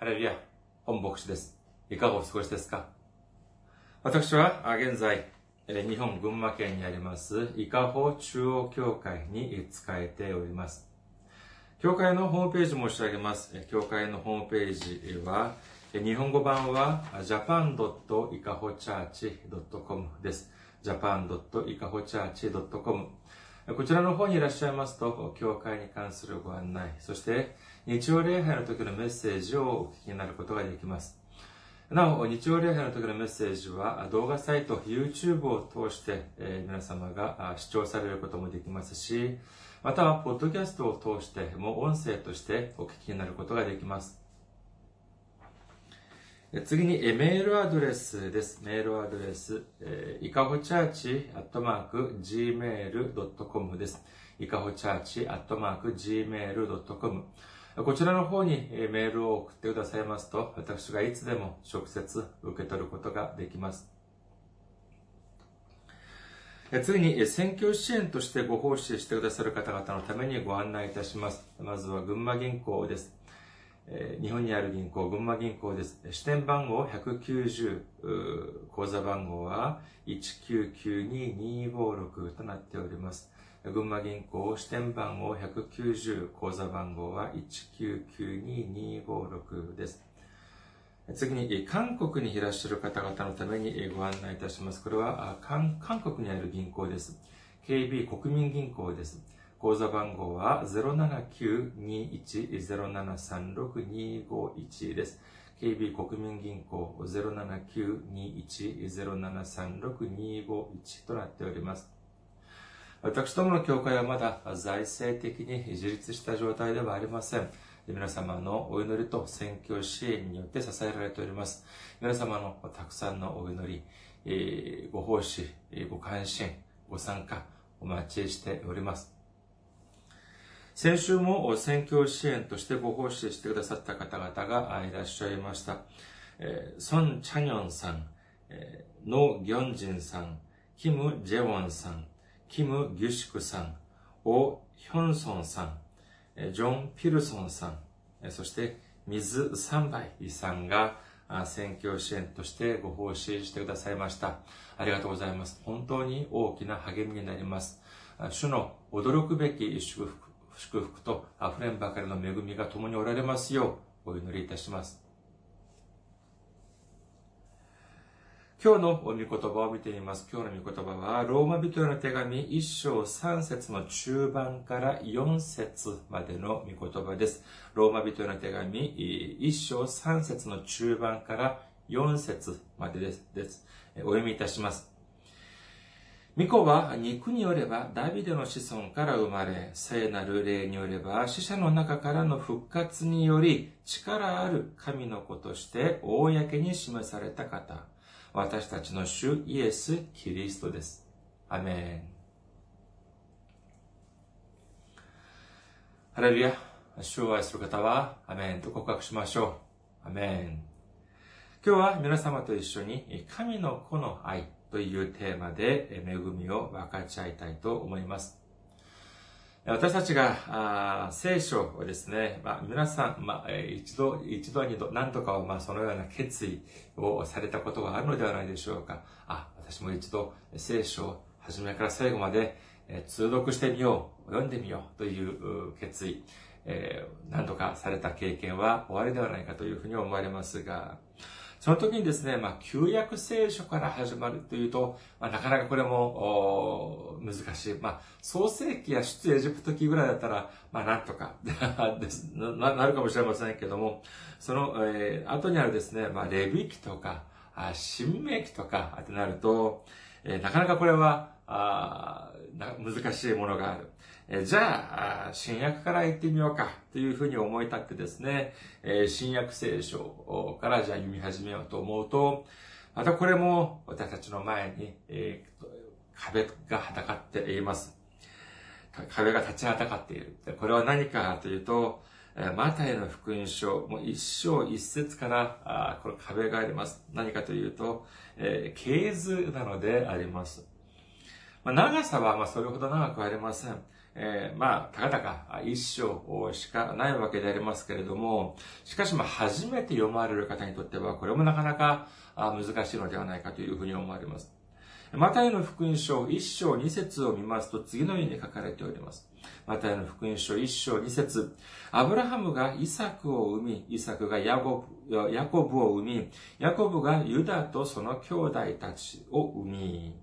ハレルヤ、本牧師です。いかがお過ごしですか？私は現在、日本群馬県にあります、伊香保中央教会に仕えております。教会のホームページ申し上げます。教会のホームページは、日本語版は japan.ikahochurch.com です。japan.ikahochurch.com こちらの方にいらっしゃいますと、教会に関するご案内、そして日曜礼拝の時のメッセージをお聞きになることができます。なお、日曜礼拝の時のメッセージは動画サイト、YouTube を通して、え、皆様が視聴されることもできますし、または、ポッドキャストを通しても音声としてお聞きになることができます。次に、メールアドレスです。メールアドレス、いかほチャーチアットマーク gmail.com です。いかほチャーチアットマーク gmail.com こちらの方にメールを送ってくださいますと、私がいつでも直接受け取ることができます。次に、選挙支援としてご奉仕してくださる方々のためにご案内いたします。まずは群馬銀行です。日本にある銀行、群馬銀行です。支店番号190、口座番号は1992256となっております。群馬銀行支店番号190、口座番号は1992256です。次に、韓国にいらっしゃる方々のためにご案内いたします。これは韓国にある銀行です。KB 国民銀行です。口座番号は079-21-0736-251です。KB 国民銀行079-21-0736-251となっております。私どもの教会はまだ財政的に自立した状態ではありません。皆様のお祈りと宣教支援によって支えられております。皆様のたくさんのお祈り、ご奉仕、ご関心、ご参加、お待ちしております。先週も宣教支援としてご奉仕してくださった方々がいらっしゃいました。えー、ソン・チャニョンさん、えー、ノ・ギョンジンさん、キム・ジェウォンさん、キム・ギュシクさん、オ・ヒョンソンさん、ジョン・ピルソンさん、そして水・サンバイさんが宣教支援としてご奉仕してくださいました。ありがとうございます。本当に大きな励みになります。主の驚くべき祝福祝福と溢れんばかりの恵みが共におられますようお祈りいたします。今日の御言葉を見てみます。今日の御言葉は、ローマ人への手紙1章3節の中盤から4節までの御言葉です。ローマ人への手紙1章3節の中盤から4節まで。ですお読みいたします。巫女は肉によればダビデの子孫から生まれ、聖なる霊によれば死者の中からの復活により力ある神の子として公に示された方。私たちの主イエス・キリストです。アメン。ハレルヤ。主を愛する方は、アメンと告白しましょう。アメン。今日は皆様と一緒に、神の子の愛というテーマで恵みを分かち合いたいと思います。私たちが聖書をですね、まあ、皆さん、まあ、一度、一度、二度、何とかは、まあ、そのような決意をされたことがあるのではないでしょうか。あ、私も一度聖書を初めから最後まで通読してみよう、読んでみようという決意、えー、何とかされた経験は終わりではないかというふうに思われますが、その時にですね、まあ、旧約聖書から始まるというと、まあ、なかなかこれも難しい。まあ、創世記や出エジプト記ぐらいだったら、まあ、なんとか な、なるかもしれませんけども、その、えー、後にあるですね、まあ、レビ記とか、あ新明記とかってなると、えー、なかなかこれは、あ難しいものがある。えじゃあ、新約から行ってみようかというふうに思い立ってですね、え新約聖書からじゃあ読み始めようと思うと、またこれも私たちの前に、え、壁がはたかっています。壁が立ちはだかっている。これは何かというと、マタイの福音書、もう一章一節から、あこの壁があります。何かというと、えー、系図なのであります。まあ、長さはまあそれほど長くありません。えー、まあ、たかだか一章しかないわけでありますけれども、しかしまあ、初めて読まれる方にとっては、これもなかなか難しいのではないかというふうに思われます。マタイの福音書一章二節を見ますと次のように書かれております。マタイの福音書一章二節アブラハムがイサクを生み、イサクがヤコブヤコブを生み、ヤコブがユダとその兄弟たちを生み、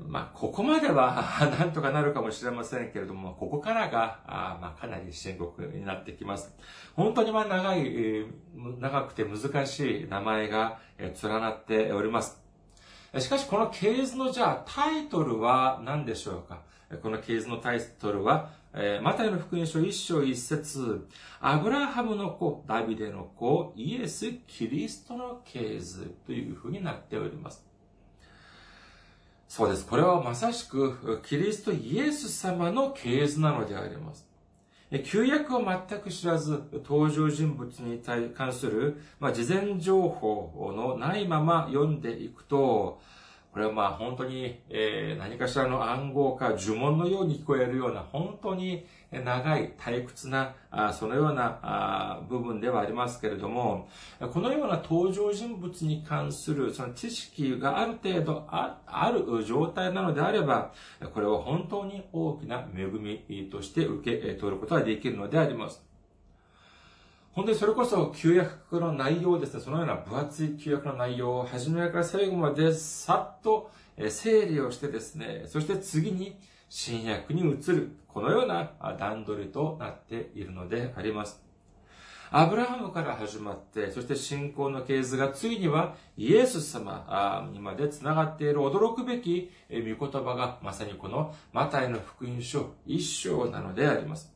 まあ、ここまではなんとかなるかもしれませんけれども、ここからが、あまあ、かなり深刻になってきます。本当にまあ、長い、長くて難しい名前が連なっております。しかし、この系図のじゃあ、タイトルは何でしょうか？この系図のタイトルは、えー、マタイの福音書一章一節、アブラハムの子、ダビデの子、イエス・キリストの系図というふうになっております。そうです。これはまさしく、キリストイエス様の系図なのであります。旧約を全く知らず、登場人物に対関する、まあ、事前情報のないまま読んでいくと、これはまあ本当に、えー、何かしらの暗号か呪文のように聞こえるような本当に長い退屈なそのような部分ではありますけれども、このような登場人物に関するその知識がある程度ある状態なのであれば、これは本当に大きな恵みとして受け取ることができるのであります。本当にそれこそ旧約の内容ですね、そのような分厚い旧約の内容を初めから最後までさっと整理をしてですね、そして次に新約に移る、このような段取りとなっているのであります。アブラハムから始まって、そして信仰の系図がついにはイエス様にまで繋がっている驚くべき御言葉がまさにこのマタイの福音書一章なのであります。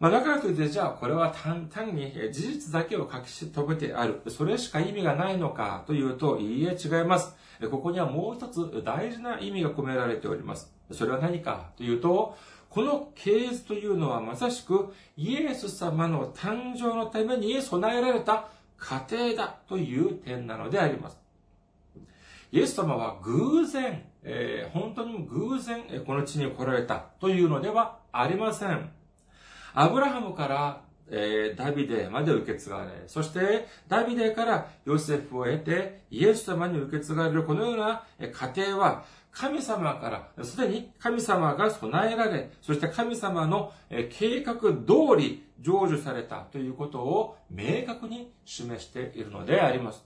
まあ、だからといって、じゃあこれは単単に事実だけを書き留めてある。それしか意味がないのかというと、いいえ違います。ここにはもう一つ大事な意味が込められております。それは何かというと、この系図というのはまさしくイエス様の誕生のために備えられた過程だという点なのであります。イエス様は偶然、えー、本当に偶然この地に来られたというのではありません。アブラハムから、えー、ダビデまで受け継がれ、そしてダビデからヨセフを得てイエス様に受け継がれるこのような過程は神様から、すでに神様が備えられ、そして神様の計画通り成就されたということを明確に示しているのであります。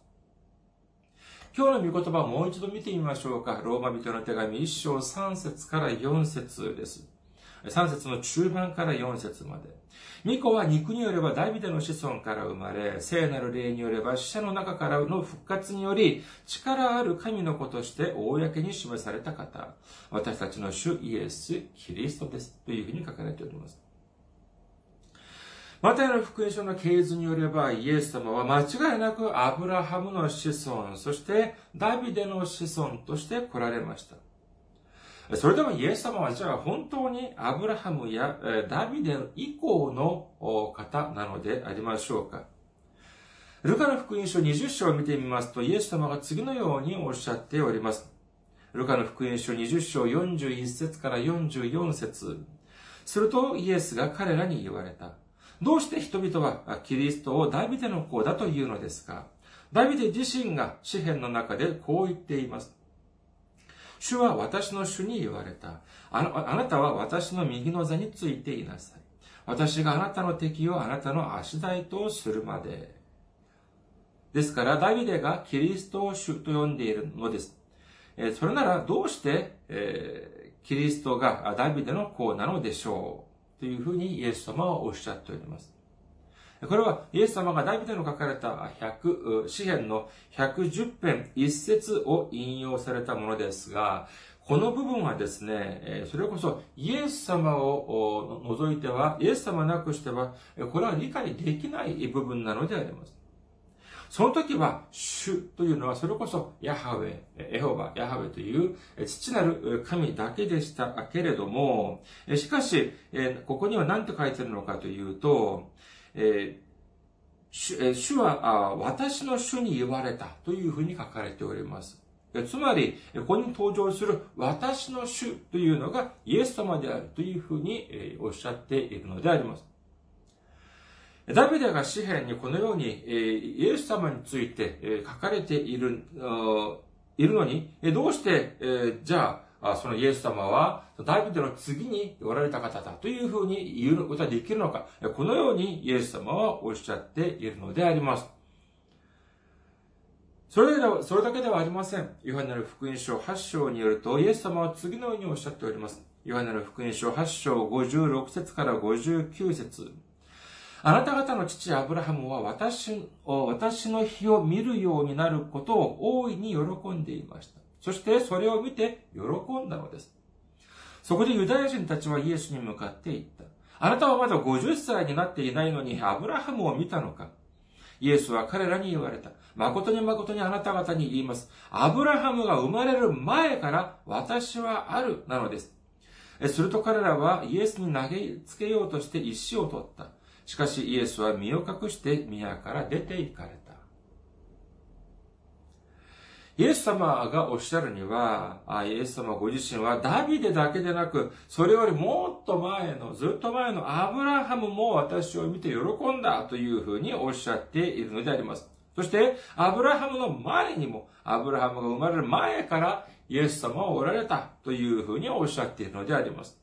今日の御言葉をもう一度見てみましょうか。ローマ人の手紙1章3節から4節です。3節の中盤から4節まで。ミコは肉によればダビデの子孫から生まれ、聖なる霊によれば死者の中からの復活により、力ある神の子として公に示された方。私たちの主イエス・キリストです。というふうに書かれております。マタイの福音書の系図によれば、イエス様は間違いなくアブラハムの子孫、そしてダビデの子孫として来られました。それでもイエス様はじゃあ本当にアブラハムやダビデ以降の方なのでありましょうかルカの福音書20章を見てみますと、イエス様が次のようにおっしゃっております。ルカの福音書20章41節から44節するとイエスが彼らに言われた。どうして人々はキリストをダビデの子だというのですかダビデ自身が詩篇の中でこう言っています。主は私の主に言われた。あなたは私の右の座についていなさい。私があなたの敵をあなたの足台とするまで。ですから、ダビデがキリストを主と呼んでいるのです。えそれなら、どうして、えー、キリストがダビデの子なのでしょうというふうにイエス様はおっしゃっております。これは、イエス様がダビデの書かれた100、詩篇の110編一節を引用されたものですが、この部分はですね、それこそイエス様を除いては、イエス様なくしては、これは理解できない部分なのであります。その時は、主というのは、それこそ、ヤハウェ、エホバ、ヤハウェという父なる神だけでしたけれども、しかし、ここには何と書いてるのかというと、えー、主は私の主に言われたというふうに書かれております。つまり、ここに登場する私の主というのがイエス様であるというふうにおっしゃっているのであります。ダビデが詩篇にこのようにイエス様について書かれている、いるのに、どうして、じゃあ、そのイエス様は、ダビデの次におられた方だというふうに言うことができるのか、このようにイエス様はおっしゃっているのであります。それでは、それだけではありません。ヨハネの福音書8章によると、イエス様は次のようにおっしゃっております。ヨハネの福音書8章56節から59節あなた方の父アブラハムは私私の日を見るようになることを大いに喜んでいました。そしてそれを見て喜んだのです。そこでユダヤ人たちはイエスに向かって言った。あなたはまだ50歳になっていないのにアブラハムを見たのかイエスは彼らに言われた。誠に誠にあなた方に言います。アブラハムが生まれる前から私はある、なのです。すると彼らはイエスに投げつけようとして石を取った。しかしイエスは身を隠して宮から出て行かれた。イエス様がおっしゃるには、イエス様ご自身はダビデだけでなく、それよりもっと前の、ずっと前のアブラハムも私を見て喜んだというふうにおっしゃっているのであります。そして、アブラハムの前にも、アブラハムが生まれる前からイエス様はおられたというふうにおっしゃっているのであります。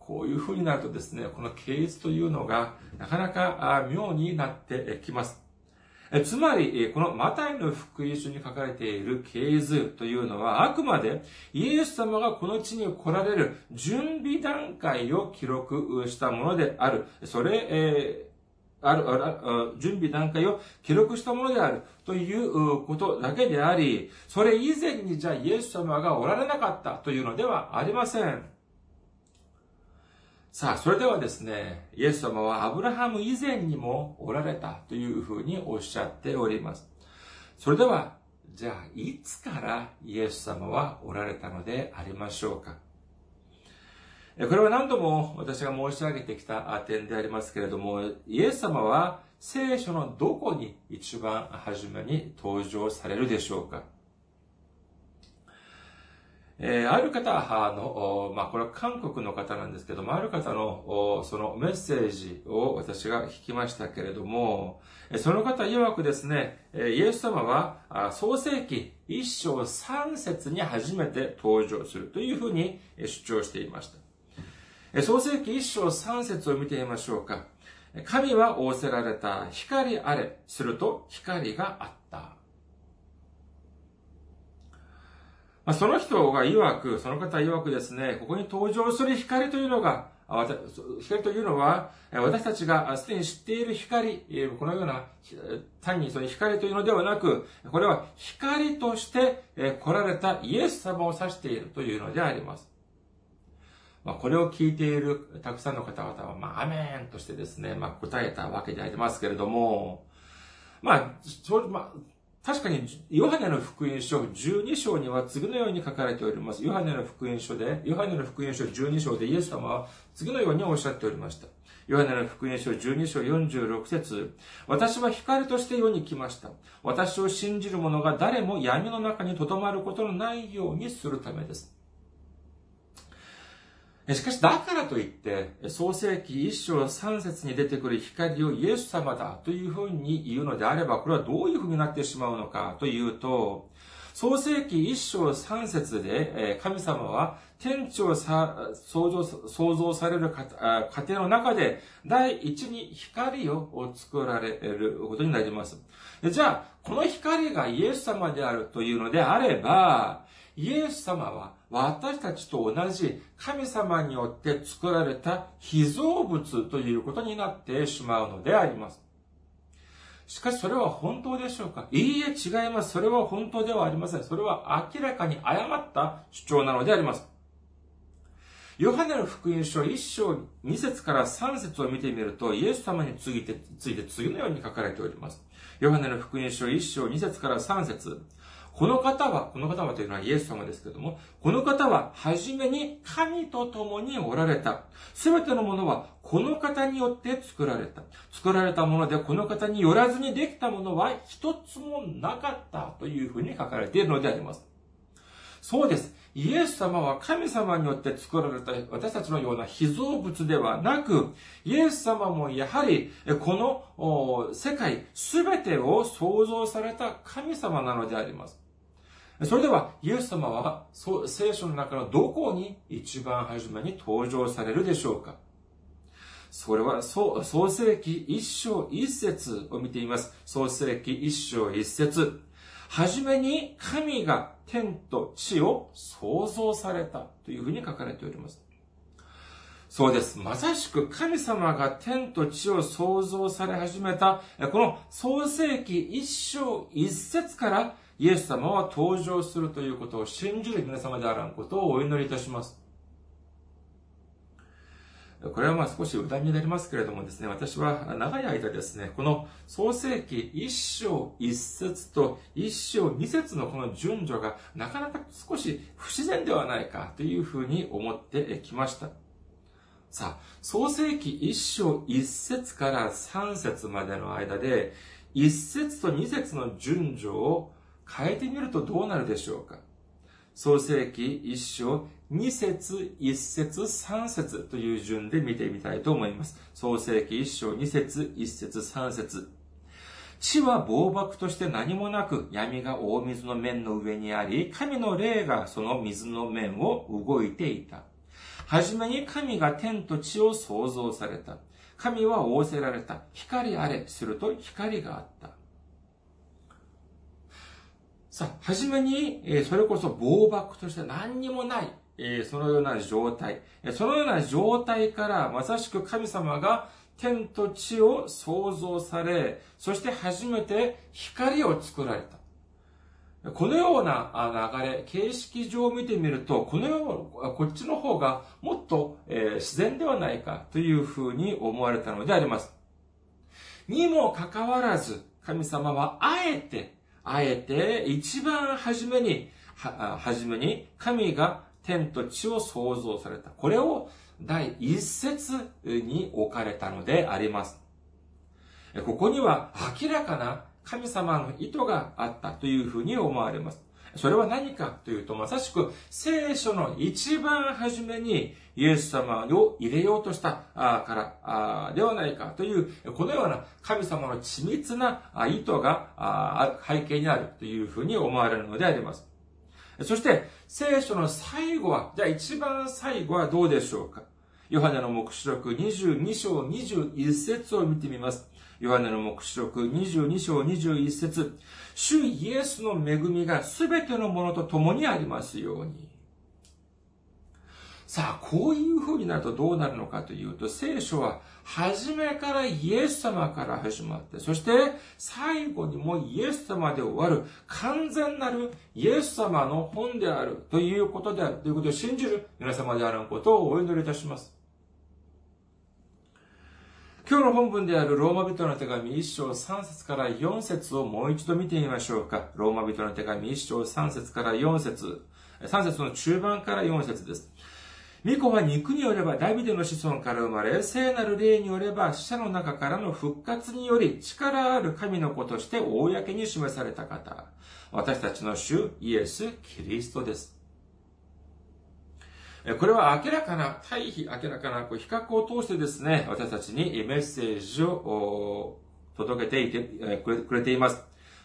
こういうふうになるとですね、この系図というのがなかなか妙になってきます。つまり、このマタイの福音書に書かれている系図というのは、あくまでイエス様がこの地に来られる準備段階を記録したものである。それ、えー、ある、ある、準備段階を記録したものであるということだけであり、それ以前にじゃあイエス様がおられなかったというのではありません。さあ、それではですね、イエス様はアブラハム以前にもおられたというふうにおっしゃっております。それでは、じゃあ、いつからイエス様はおられたのでありましょうか？これは何度も私が申し上げてきた点でありますけれども、イエス様は聖書のどこに一番初めに登場されるでしょうか？えー、ある方の、まあ、これは韓国の方なんですけども、ある方の、そのメッセージを私が聞きましたけれども、その方曰くですね、イエス様は創世記一章三節に初めて登場するというふうに主張していました。創世記一章三節を見てみましょうか。神は仰せられた光あれ、すると光があった。まあ、その人が曰く、その方曰くですね、ここに登場する光というのが、光というのは、私たちがすでに知っている光、このような、単にその光というのではなく、これは光として来られたイエス様を指しているというのであります。まあ、これを聞いているたくさんの方々は、まあ、アメンとしてですね、まあ、答えたわけでありますけれども、まあ、そまあ、確かに、ヨハネの福音書12章には次のように書かれております。ヨハネの福音書で、ヨハネの福音書12章でイエス様は次のようにおっしゃっておりました。ヨハネの福音書12章46節私は光として世に来ました。私を信じる者が誰も闇の中に留まることのないようにするためです。しかし、だからといって、創世記一章三節に出てくる光をイエス様だというふうに言うのであれば、これはどういうふうになってしまうのかというと、創世記一章三節で、神様は天地を創造される過程の中で、第一に光を作られることになります。じゃあ、この光がイエス様であるというのであれば、イエス様は私たちと同じ神様によって作られた被造物ということになってしまうのであります。しかしそれは本当でしょうか？いいえ違います。それは本当ではありません。それは明らかに誤った主張なのであります。ヨハネの福音書1章2節から3節を見てみると、イエス様についてついて次のように書かれております。ヨハネの福音書1章2節から3節この方は、この方はというのはイエス様ですけども、この方は初めに神と共におられた。すべてのものはこの方によって作られた。作られたものでこの方によらずにできたものは一つもなかったというふうに書かれているのであります。そうです。イエス様は神様によって作られた私たちのような被造物ではなく、イエス様もやはりこの世界すべてを創造された神様なのであります。それでは、イエス様は聖書の中のどこに一番初めに登場されるでしょうか？それは創世記一章一節を見ています。創世記一章一節。はじめに神が天と地を創造されたというふうに書かれております。そうです。まさしく神様が天と地を創造され始めた、この創世記一章一節からイエス様は登場するということを信じる皆様であらんことをお祈りいたします。これはまあ少し歌になりますけれどもですね、私は長い間ですね、この創世記一章一節と一章二節のこの順序がなかなか少し不自然ではないかというふうに思ってきました。さあ、創世記一章一節から三節までの間で、一節と二節の順序を変えてみるとどうなるでしょうか？創世記一章二節、一節、三節という順で見てみたいと思います。創世記一章二節、一節、三節。地は暴漠として何もなく闇が大水の面の上にあり、神の霊がその水の面を動いていた。はじめに神が天と地を創造された。神は仰せられた。光あれ。すると光があった。さあ、はじめに、それこそ暴漠として何にもない、そのような状態。そのような状態から、まさしく神様が天と地を創造され、そして初めて光を作られた。このような流れ、形式上を見てみると、このよう、こっちの方がもっと、自然ではないかというふうに思われたのであります。にもかかわらず、神様はあえてあえて一番初めに、は、初めに神が天と地を創造された。これを第一節に置かれたのであります。ここには明らかな神様の意図があったというふうに思われます。それは何かというと、まさしく聖書の一番初めにイエス様を入れようとしたからではないかという、このような神様の緻密な意図が背景にあるというふうに思われるのであります。そして、聖書の最後は、じゃあ一番最後はどうでしょうか？ヨハネの目視録22章21節を見てみます。ヨハネの目視録22章21節主イエスの恵みが全てのものと共にありますように。さあ、こういう風になるとどうなるのかというと、聖書は初めからイエス様から始まって、そして最後にもイエス様で終わる完全なるイエス様の本であるということであるということを信じる皆様であることをお祈りいたします。今日の本文であるローマ人の手紙1章3節から4節をもう一度見てみましょうか。ローマ人の手紙1章3節から4節3節の中盤から4節です。巫女は肉によればダビデの子孫から生まれ、聖なる霊によれば死者の中からの復活により力ある神の子として公に示された方。私たちの主イエス・キリストです。これは明らかな、対比明らかな比較を通してですね、私たちにメッセージを届けていてくれています。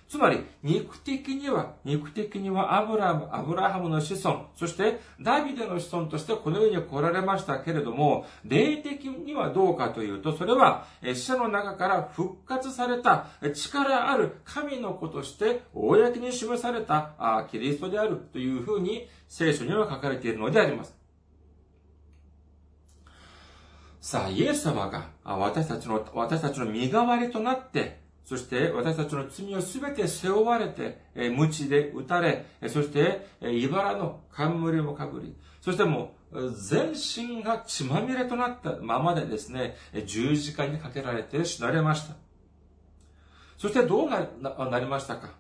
つまり、肉的には、肉的にはアブラム、アブラハムの子孫、そしてダビデの子孫としてこの世に来られましたけれども、霊的にはどうかというと、それは死者の中から復活された力ある神の子として公に示されたキリストであるというふうに聖書には書かれているのであります。さあ、イエス様が私たちの、私たちの身代わりとなって、そして私たちの罪をすべて背負われて、え無知で打たれ、そして、え茨の冠もかぶり、そしてもう全身が血まみれとなったままでですね、十字架にかけられて死なれました。そしてどうななりましたか？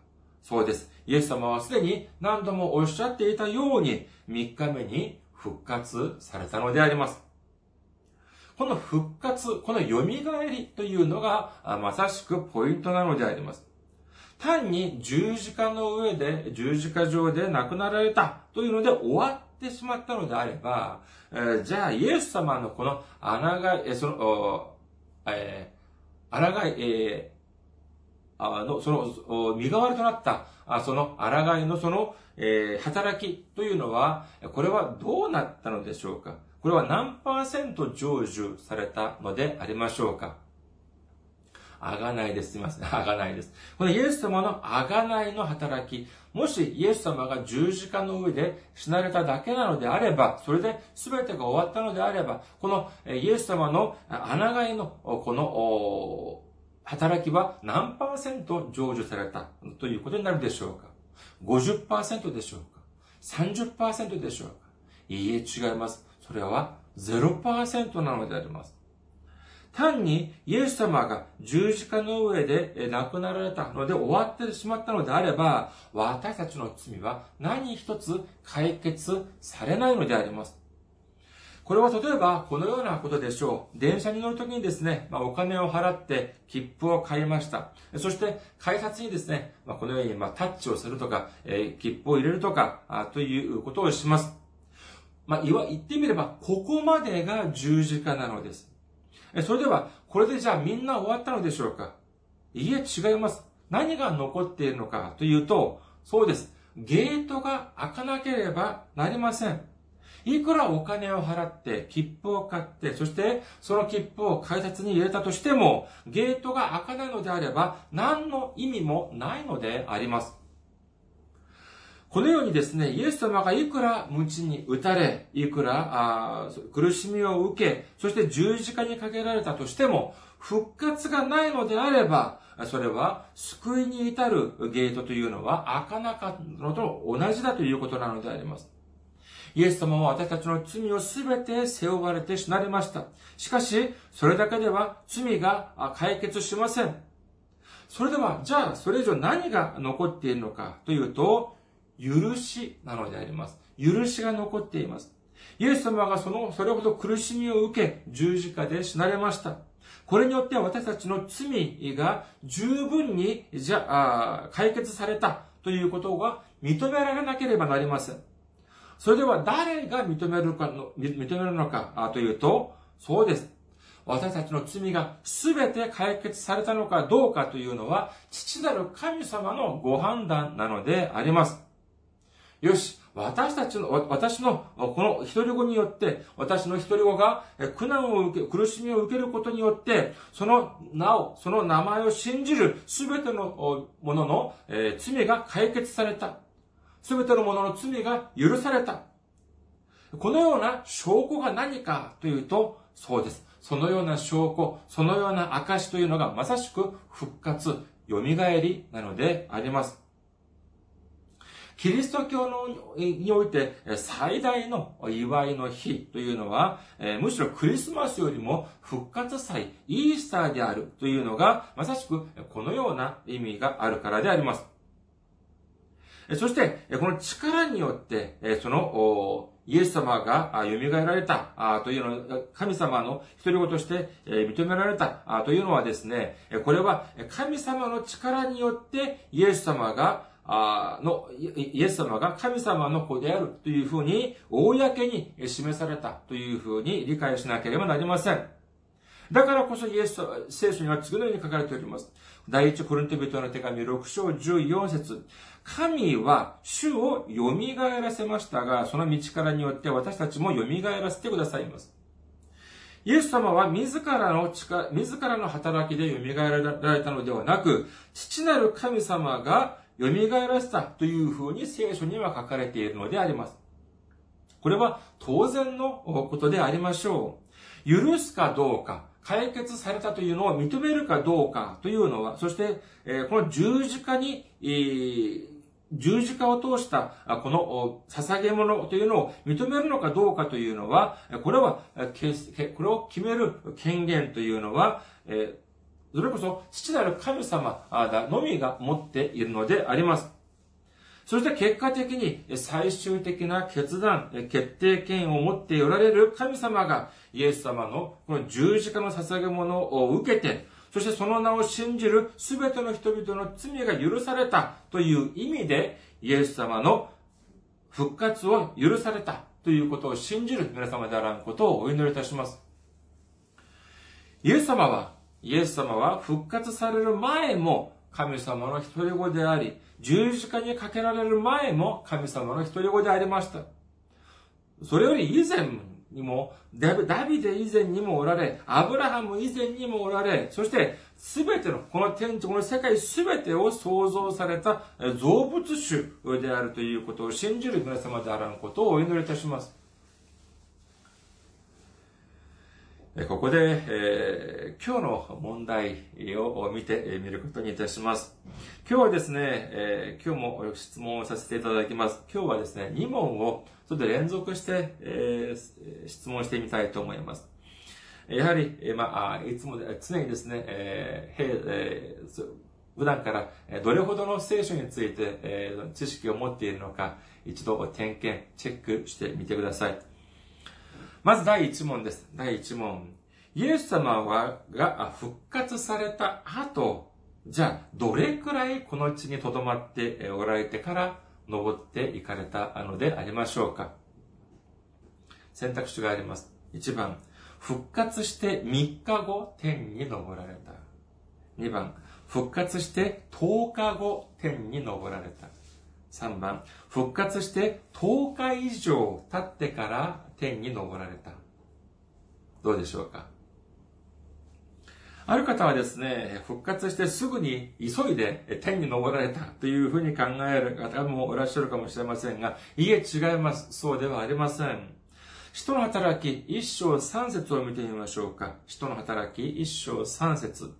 そうです。イエス様はすでに何度もおっしゃっていたように、3日目に復活されたのであります。この復活、この蘇りというのが、まさしくポイントなのであります。単に十字架の上で、十字架上で亡くなられたというので終わってしまったのであれば、えー、じゃあイエス様のこの穴が、えその、えー、穴が、えー、あの、その、身代わりとなった、あその、抗いのその、えー、働きというのは、これはどうなったのでしょうか？これは何パーセント成就されたのでありましょうか？あがないです。すみません。あがないです。このイエス様のあがないの働き、もしイエス様が十字架の上で死なれただけなのであれば、それで全てが終わったのであれば、このイエス様の穴がいのこの働きは何パーセント成就されたということになるでしょうか ?50% でしょうか ?30% でしょうか？いいえ、違います。それは0%なのであります。単にイエス様が十字架の上で亡くなられたので終わってしまったのであれば、私たちの罪は何一つ解決されないのであります。これは例えばこのようなことでしょう。電車に乗るときにですね、まあ、お金を払って切符を買いました。そして改札にですね、まあ、このようにまタッチをするとか、えー、切符を入れるとかあということをします。まあ、言ってみれば、ここまでが十字架なのです。それでは、これでじゃあみんな終わったのでしょうか？いいえ、違います。何が残っているのかというと、そうです。ゲートが開かなければなりません。いくらお金を払って切符を買って、そしてその切符を改札に入れたとしても、ゲートが開かないのであれば、何の意味もないのであります。このようにですね、イエス様がいくら鞭に打たれ、いくら苦しみを受け、そして十字架にかけられたとしても、復活がないのであれば、それは救いに至るゲートというのは開かなかったのと同じだということなのであります。イエス様は私たちの罪をすべて背負われて死なれました。しかし、それだけでは罪が解決しません。それでは、じゃあ、それ以上何が残っているのかというと、許しなのであります。許しが残っています。イエス様がその、それほど苦しみを受け、十字架で死なれました。これによって私たちの罪が十分に、じゃ、あ解決されたということが認められなければなりません。それでは誰が認めるかの、認めるのかというと、そうです。私たちの罪が全て解決されたのかどうかというのは、父なる神様のご判断なのであります。よし、私たちの、私のこの一人子によって、私の一人子が苦難を受け、苦しみを受けることによって、その名を、その名前を信じるすべてのものの、え罪が解決された。すべてのものの罪が許された。このような証拠が何かというと、そうです。そのような証拠、そのような証というのがまさしく復活、蘇りなのであります。キリスト教のにおいて最大の祝いの日というのは、むしろクリスマスよりも復活祭、イースターであるというのが、まさしくこのような意味があるからであります。そして、この力によって、その、イエス様が蘇られたというの、神様の一人子として認められたというのはですね、これは神様の力によってイエス様があの、イエス様が神様の子であるというふうに、公に示されたというふうに理解しなければなりません。だからこそイエス、聖書には次のように書かれております。第一コリント人の手紙6章14節神は主を蘇らせましたが、その道からによって私たちも蘇らせてくださいます。イエス様は自らの力、自らの働きで蘇られたのではなく、父なる神様が蘇らせたというふうに聖書には書かれているのであります。これは当然のことでありましょう。許すかどうか、解決されたというのを認めるかどうかというのは、そして、この十字架に、十字架を通したこの捧げ物というのを認めるのかどうかというのは、これは、これを決める権限というのは、それこそ父なる神様のみが持っているのであります。そして結果的に最終的な決断、決定権を持っておられる神様がイエス様のこの十字架の捧げ物を受けて、そしてその名を信じる全ての人々の罪が許されたという意味で、イエス様の復活を許されたということを信じる皆様であらんことをお祈りいたします。イエス様は、イエス様は復活される前も神様の一人子であり、十字架にかけられる前も神様の一人子でありました。それより以前にも、ダビデ以前にもおられ、アブラハム以前にもおられ、そしてすべての、この天地、この世界すべてを創造された造物主であるということを信じる皆様であらんことをお祈りいたします。ここで、えー、今日の問題を見てみることにいたします。今日はですね、えー、今日も質問をさせていただきます。今日はですね、2問をちょっと連続して、えー、質問してみたいと思います。やはり、え、まあ、いつも常にですね、えーえー、普段からどれほどの聖書について、えー、知識を持っているのか、一度点検、チェックしてみてください。まず第一問です。第一問。イエス様は、が復活された後、じゃあ、どれくらいこの地に留まっておられてから登っていかれたのでありましょうか？選択肢があります。1番、復活して3日後、天に登られた。2番、復活して10日後、天に登られた。3番、復活して10日以上経ってから天に昇られた。どうでしょうか？ある方はですね、復活してすぐに急いで天に昇られたというふうに考える方もいらっしゃるかもしれませんが、いえ違います。そうではありません。使徒の働き一章三節を見てみましょうか。使徒の働き一章三節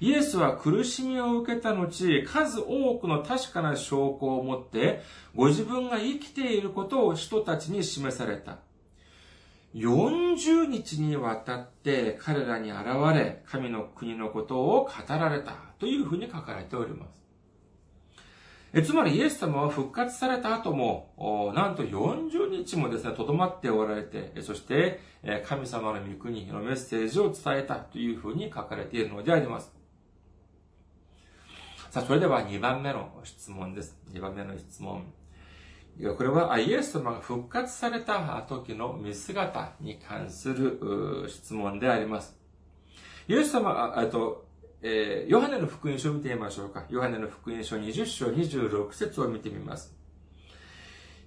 イエスは苦しみを受けた後、数多くの確かな証拠を持って、ご自分が生きていることを人たちに示された。40日にわたって彼らに現れ、神の国のことを語られたというふうに書かれております。えつまりイエス様は復活された後も、なんと40日もですね、とどまっておられて、そして、神様の御国のメッセージを伝えたというふうに書かれているのであります。さあ、それでは2番目の質問です。2番目の質問。これはイエス様が復活された時の見姿に関する質問であります。イエス様、えと、えー、ヨハネの福音書を見てみましょうか。ヨハネの福音書20章26節を見てみます。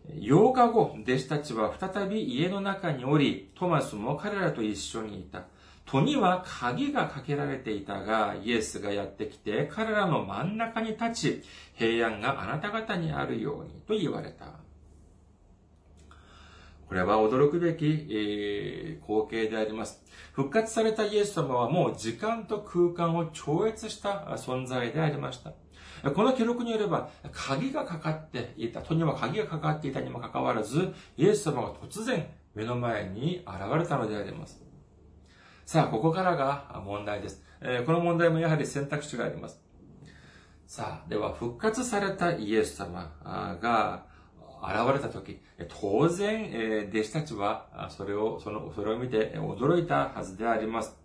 8日後、弟子たちは再び家の中におり、トマスも彼らと一緒にいた。戸には鍵がかけられていたが、イエスがやってきて、彼らの真ん中に立ち、平安があなた方にあるように、と言われた。これは驚くべき、えー、光景であります。復活されたイエス様はもう時間と空間を超越した存在でありました。この記録によれば、鍵がかかっていた、とにも鍵がかかっていたにもかかわらず、イエス様が突然目の前に現れたのであります。さあ、ここからが問題です。この問題もやはり選択肢があります。さあ、では復活されたイエス様が、現れた時、当然、え弟子たちは、それを、その、それを見て驚いたはずであります。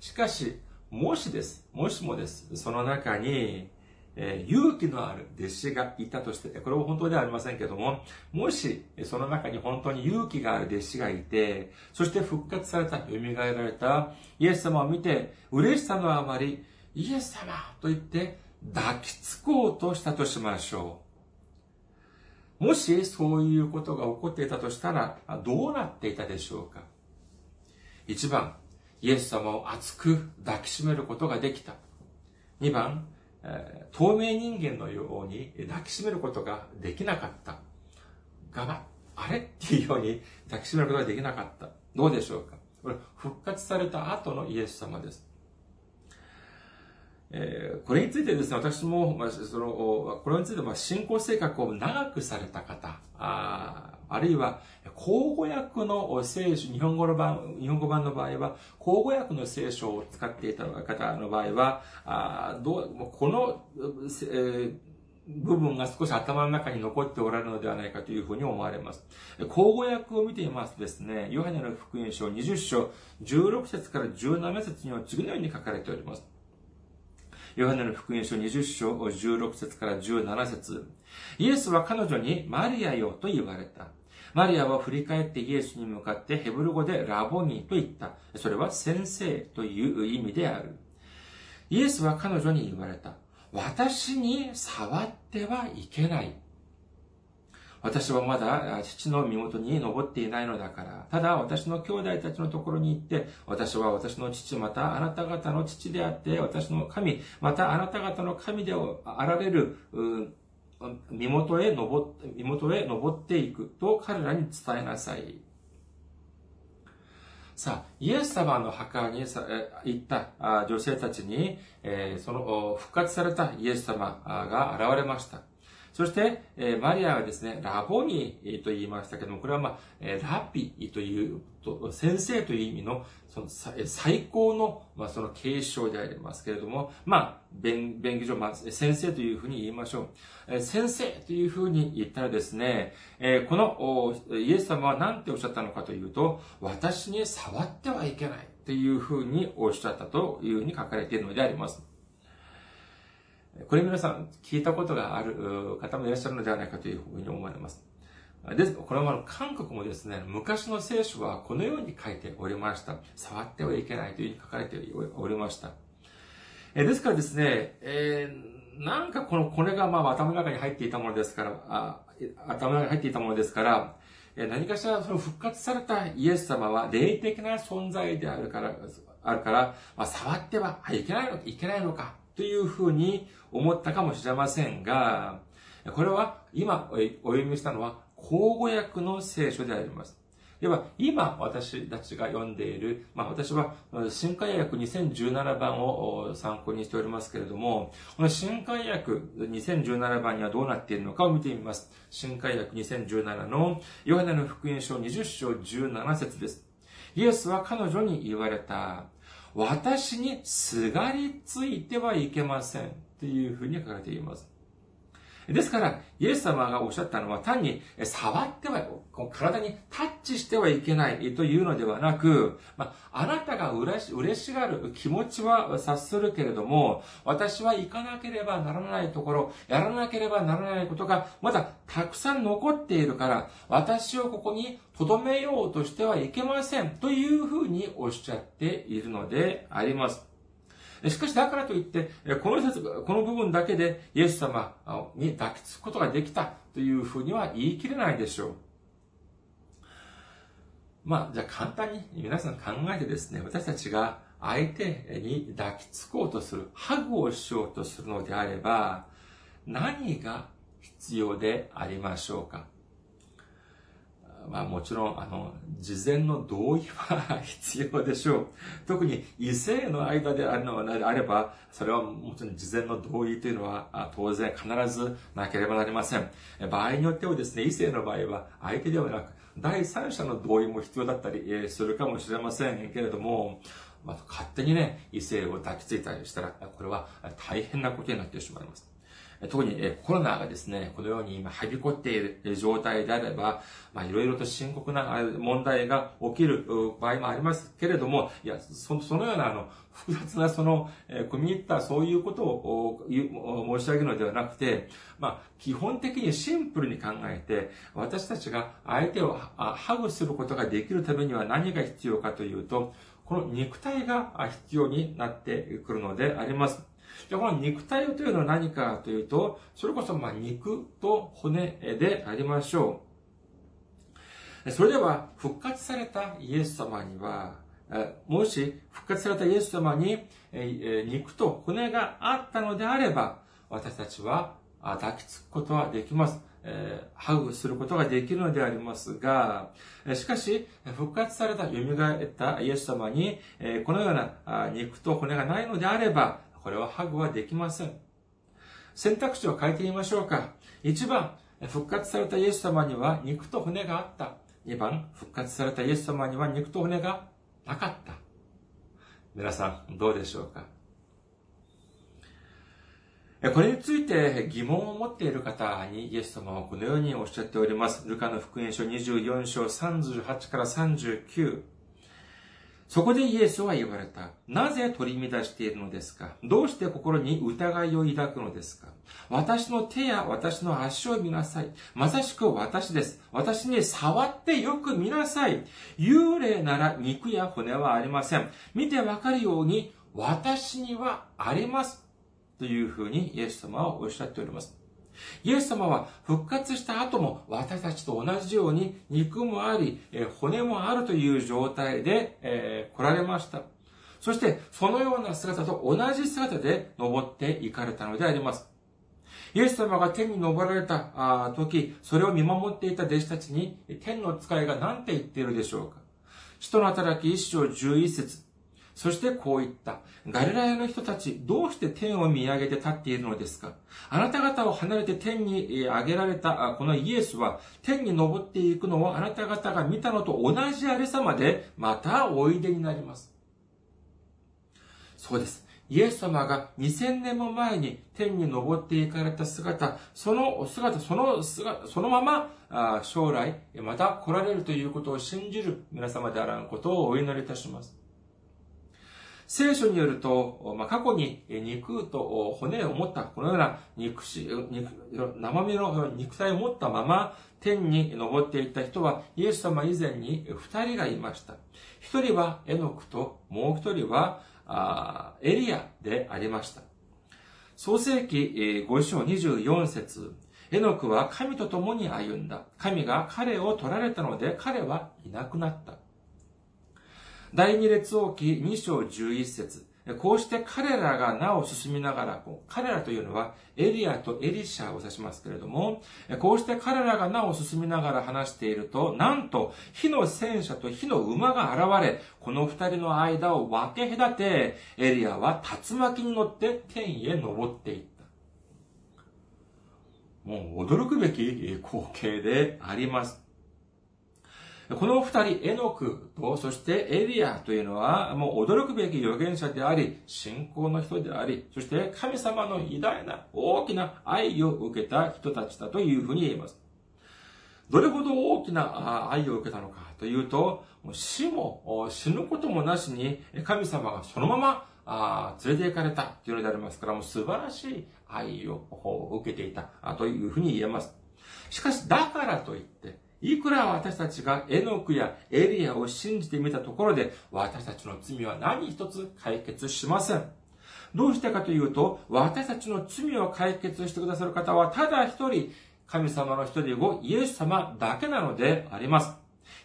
しかし、もしです。もしもです。その中に、え勇気のある弟子がいたとして、これは本当ではありませんけども、もし、その中に本当に勇気がある弟子がいて、そして復活された、蘇られたイエス様を見て、嬉しさのあまり、イエス様と言って抱きつこうとしたとしましょう。もしそういうことが起こっていたとしたら、どうなっていたでしょうか？一番、イエス様を熱く抱きしめることができた。二番、透明人間のように抱きしめることができなかった。が、あれ？っていうように抱きしめることができなかった。どうでしょうか？これ、復活された後のイエス様です。えー、これについてですね、私も、まあ、その、これについて、まあ、信仰生活を長くされた方、ああるいは、口語訳の聖書、日本語の版、日本語版の場合は、口語訳の聖書を使っていた方の場合は、あどうこの、えー部分が少し頭の中に残っておられるのではないかというふうに思われます。口語訳を見ていますとですね、ヨハネの福音書20章16節から17節には次のように書かれております。ヨハネの福音書20章16節から17節イエスは彼女にマリアよと言われた。マリアは振り返ってイエスに向かってヘブル語でラボニーと言った。それは先生という意味である。イエスは彼女に言われた。私に触ってはいけない。私はまだ父の身元に登っていないのだから、ただ私の兄弟たちのところに行って、私は私の父、またあなた方の父であって、私の神、またあなた方の神であられる、身元へ登って、身元へ登っていくと彼らに伝えなさい。さあ、イエス様の墓に行った女性たちに、その復活されたイエス様が現れました。そして、えマリアはですね、ラボニーと言いましたけども、これはまあ、ラピという、と先生という意味の、その最高の、まあ、その継承でありますけれども、まあ、便宜上、まあ、先生というふうに言いましょう。え先生というふうに言ったらですね、えこのイエス様は何ておっしゃったのかというと、私に触ってはいけないというふうにおっしゃったというふうに書かれているのであります。これ皆さん聞いたことがある方もいらっしゃるのではないかというふうに思われます。です。これは韓国もですね、昔の聖書はこのように書いておりました。触ってはいけないというふうに書かれておりました。えですからですね、えー、なんかこの、これがまあ頭の中に入っていたものですから、あ頭の中に入っていたものですから、え何かしらその復活されたイエス様は霊的な存在であるから、あるから、まあ、触ってはいけないのか、いけないのか、というふうに思ったかもしれませんが、これは今お読みしたのは、口語訳の聖書であります。では、今私たちが読んでいる、まあ私は新海訳2017番を参考にしておりますけれども、この新海訳2017番にはどうなっているのかを見てみます。新海訳2017のヨハネの福音書20章17節です。イエスは彼女に言われた。私にすがりついてはいけません。というふうに書かれています。ですから、イエス様がおっしゃったのは単に触っては、体にタッチしてはいけないというのではなく、まあ、あなたが嬉しがる気持ちは察するけれども、私は行かなければならないところ、やらなければならないことがまだたくさん残っているから、私をここに留めようとしてはいけませんというふうにおっしゃっているのであります。しかしだからといって、この説、この部分だけでイエス様に抱きつくことができたというふうには言い切れないでしょう。まあ、じゃあ簡単に皆さん考えてですね、私たちが相手に抱きつこうとする、ハグをしようとするのであれば、何が必要でありましょうかまあもちろん、あの、事前の同意は必要でしょう。特に異性の間であるのであれば、それはもちろん事前の同意というのは当然必ずなければなりません。場合によってはですね、異性の場合は相手ではなく、第三者の同意も必要だったりするかもしれませんけれども、まあ、勝手にね、異性を抱きついたりしたら、これは大変なことになってしまいます。特にコロナがですね、このように今、はびこっている状態であれば、まあ、いろいろと深刻な問題が起きる場合もありますけれども、いや、そそのような、あの、複雑な、その、え込み入ったそういうことを申し上げるのではなくて、まあ、基本的にシンプルに考えて、私たちが相手をハグすることができるためには何が必要かというと、この肉体が必要になってくるのであります。じゃこの肉体というのは何かというと、それこそまあ肉と骨でありましょう。それでは、復活されたイエス様には、もし復活されたイエス様に肉と骨があったのであれば、私たちは抱きつくことはできます。ハグすることができるのでありますが、しかし、復活された、蘇ったイエス様に、このような肉と骨がないのであれば、これはハグはできません。選択肢を変えてみましょうか。1番、復活されたイエス様には肉と骨があった。2番、復活されたイエス様には肉と骨がなかった。皆さん、どうでしょうか？これについて疑問を持っている方にイエス様はこのようにおっしゃっております。ルカの福音書24章38から39。そこでイエスは言われた。なぜ取り乱しているのですか？どうして心に疑いを抱くのですか？私の手や私の足を見なさい。まさしく私です。私に触ってよく見なさい。幽霊なら肉や骨はありません。見てわかるように私にはあります。というふうにイエス様はおっしゃっております。イエス様は復活した後も私たちと同じように肉もあり、骨もあるという状態で、えー、来られました。そしてそのような姿と同じ姿で登っていかれたのであります。イエス様が天に登られた時、それを見守っていた弟子たちに天の使いが何て言っているでしょうか使徒の働き一章十一節そしてこう言った。ガリラヤの人たち、どうして天を見上げて立っているのですか？あなた方を離れて天に上げられたこのイエスは、天に登っていくのをあなた方が見たのと同じありさまで、またおいでになります。そうです。イエス様が2000年も前に天に登っていかれた姿、その姿、その姿、そのまま将来、また来られるということを信じる皆様であらんことをお祈りいたします。聖書によると、まあ、過去に肉と骨を持ったこのような肉し、生身の肉体を持ったまま天に登っていった人はイエス様以前に二人がいました。一人はエノクともう一人はエリアでありました。創世記5章24節エノクは神と共に歩んだ。神が彼を取られたので彼はいなくなった。第二列王記2章11節こうして彼らが名を進みながら、彼らというのはエリアとエリシャを指しますけれども、こうして彼らが名を進みながら話していると、なんと火の戦車と火の馬が現れ、この二人の間を分け隔て、エリアは竜巻に乗って天へ登っていった。もう驚くべき光景であります。この二人、エノクと、そしてエリアというのは、もう驚くべき預言者であり、信仰の人であり、そして神様の偉大な大きな愛を受けた人たちだというふうに言えます。どれほど大きな愛を受けたのかというと、死も死ぬこともなしに神様がそのまま連れて行かれたというのでありますから、もう素晴らしい愛を受けていたというふうに言えます。しかし、だからといって、いくら私たちがエノクやエリアを信じてみたところで、私たちの罪は何一つ解決しません。どうしてかというと、私たちの罪を解決してくださる方は、ただ一人、神様の一人をイエス様だけなのであります。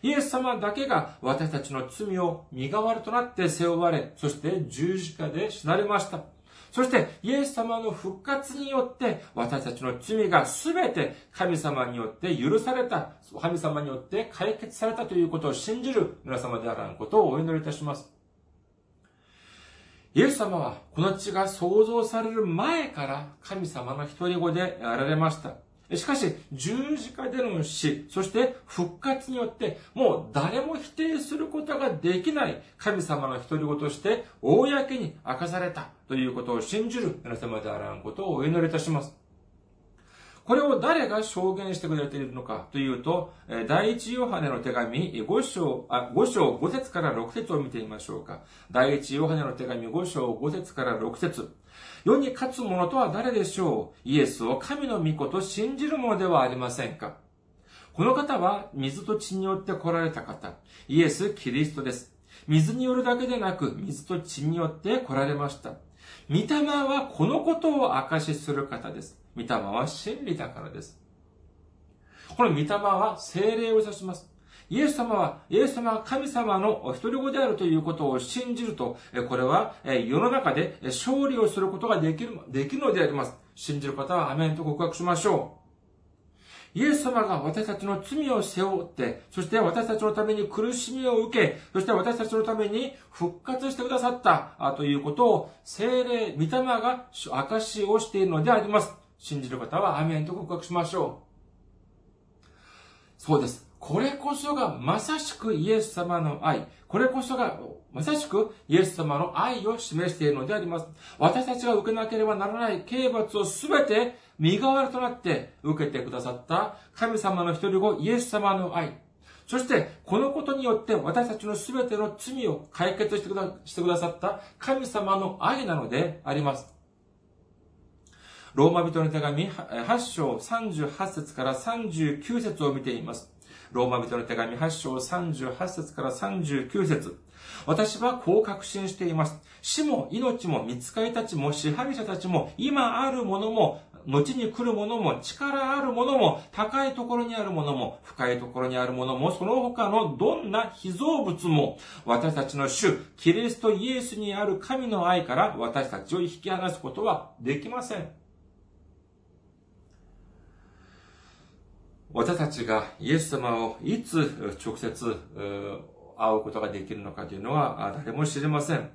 イエス様だけが私たちの罪を身代わりとなって背負われ、そして十字架で死なれました。そして、イエス様の復活によって、私たちの罪がすべて神様によって許された、神様によって解決されたということを信じる皆様であることをお祈りいたします。イエス様は、この地が創造される前から神様の一人子であられました。しかし、十字架での死、そして復活によって、もう誰も否定することができない神様の独り言として、公に明かされたということを信じる皆様であらんことをお祈りいたします。これを誰が証言してくれているのかというと、第一ヨハネの手紙5章、あ、5章5節から6節を見てみましょうか。第一ヨハネの手紙5章5節から6節世に勝つ者とは誰でしょう？イエスを神の御子と信じる者ではありませんか？この方は水と血によって来られた方、イエス・キリストです。水によるだけでなく、水と血によって来られました。御霊はこのことを証しする方です。御霊は真理だからです。この御霊は精霊を指します。イエス様は、イエス様は神様の一人子であるということを信じると、これは世の中で勝利をすることができる、できるのであります。信じる方はアメンと告白しましょう。イエス様が私たちの罪を背負って、そして私たちのために苦しみを受け、そして私たちのために復活してくださったということを、精霊、御霊が証をしているのであります。信じる方はアメンと告白しましょう。そうです。これこそがまさしくイエス様の愛。これこそがまさしくイエス様の愛を示しているのであります。私たちが受けなければならない刑罰をすべて身代わりとなって受けてくださった神様の一人子イエス様の愛。そして、このことによって私たちの全ての罪を解決してくだしてくださった神様の愛なのであります。ローマ人の手紙8章38節から39節を見ています。ローマ人の手紙8章38節から39節私はこう確信しています。死も命も見つかりたちも支配者たちも今あるものも後に来るものも、力あるものも、高いところにあるものも、深いところにあるものも、その他のどんな被造物も、私たちの主、キリストイエスにある神の愛から私たちを引き離すことはできません。私たちがイエス様をいつ直接会うことができるのかというのは誰も知りません。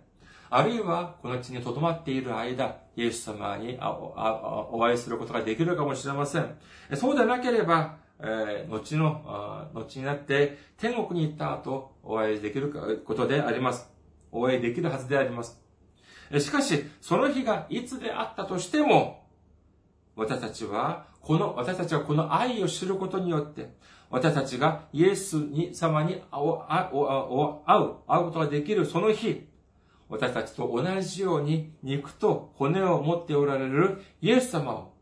あるいはこの地に留まっている間、イエス様にお会いすることができるかもしれません。そうでなければ、えー、後の、後になって天国に行った後、お会いできることであります。お会いできるはずであります。しかし、その日がいつであったとしても、私たちは、この、私たちはこの愛を知ることによって、私たちがイエスに様に会う、会う、会うことができるその日、私たちと同じように肉と骨を持っておられるイエス様を、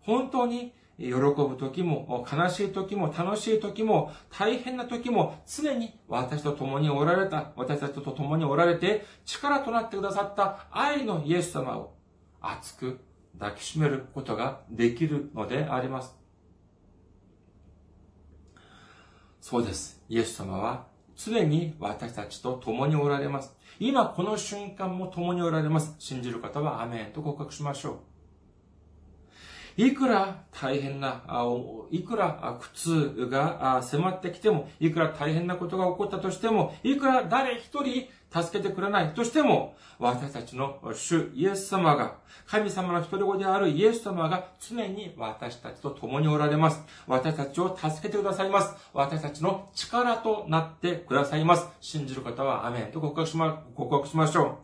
本当に喜ぶ時も、悲しい時も、楽しい時も、大変な時も、常に私と共におられた、私たちと共におられて、力となってくださった愛のイエス様を熱く抱きしめることができるのであります。そうです。イエス様は常に私たちと共におられます。今この瞬間も共におられます。信じる方はアメンと告白しましょう。いくら大変な、いくら苦痛が迫ってきても、いくら大変なことが起こったとしても、いくら誰一人助けてくれないとしても、私たちの主イエス様が、神様の一人子であるイエス様が常に私たちと共におられます。私たちを助けてくださいます。私たちの力となってくださいます。信じる方はアメンと告白しま、告白しましょう。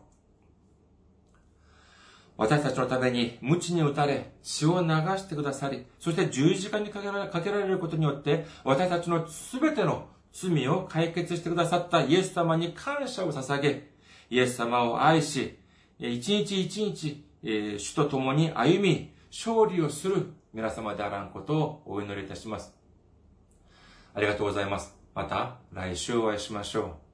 私たちのために無知に打たれ、血を流してくださり、そして十字架にかけられることによって、私たちのすべての罪を解決してくださったイエス様に感謝を捧げ、イエス様を愛し、一日一日、主と共に歩み、勝利をする皆様であらんことをお祈りいたします。ありがとうございます。また来週お会いしましょう。